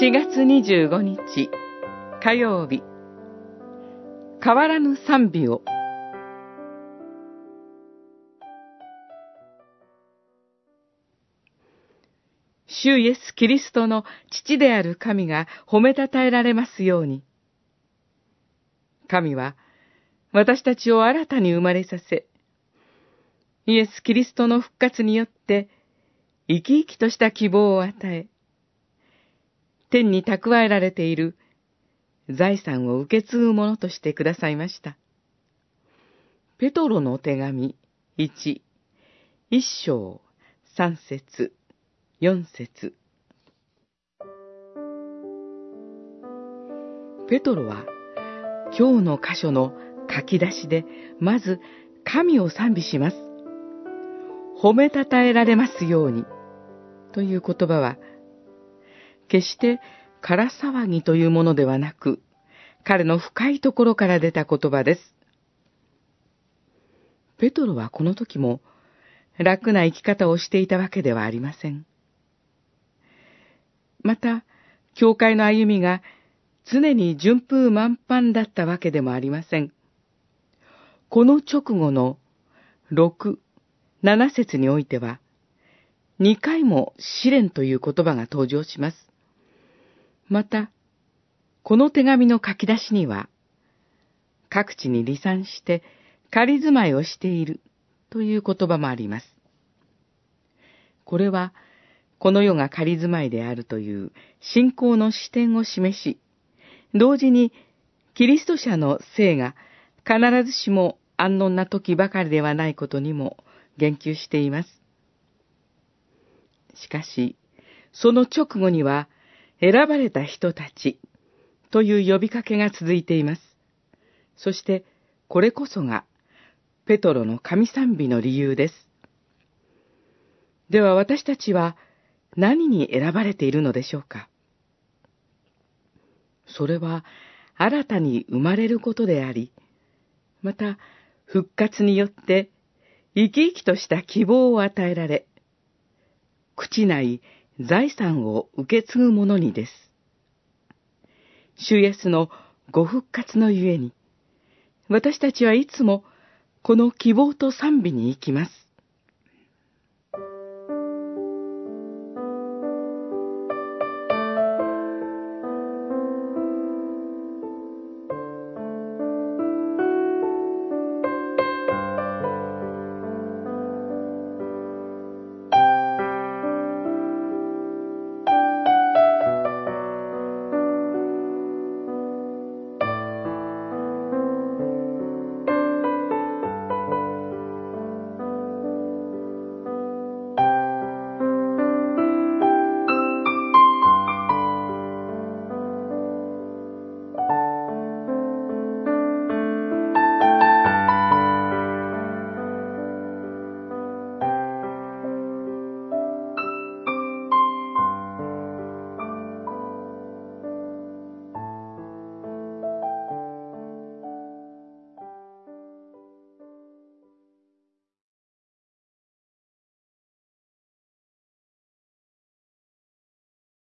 4月25日火曜日変わらぬ賛美を主イエス・キリストの父である神が褒めたたえられますように。神は私たちを新たに生まれさせ、イエス・キリストの復活によって生き生きとした希望を与え、天に蓄えられている財産を受け継ぐものとしてくださいました。ペトロの手紙1、一章三節四節ペトロは今日の箇所の書き出しでまず神を賛美します。褒めたたえられますようにという言葉は決して空騒ぎというものではなく、彼の深いところから出た言葉です。ペトロはこの時も楽な生き方をしていたわけではありません。また、教会の歩みが常に順風満帆だったわけでもありません。この直後の6、7節においては、2回も試練という言葉が登場します。また、この手紙の書き出しには、各地に離散して仮住まいをしているという言葉もあります。これは、この世が仮住まいであるという信仰の視点を示し、同時にキリスト者の生が必ずしも安穏な時ばかりではないことにも言及しています。しかし、その直後には、選ばれた人たちという呼びかけが続いています。そして、これこそが、ペトロの神賛美の理由です。では私たちは何に選ばれているのでしょうか？それは新たに生まれることであり、また復活によって生き生きとした希望を与えられ、口内財産を受け継ぐ者にです。主イエスのご復活のゆえに、私たちはいつもこの希望と賛美に行きます。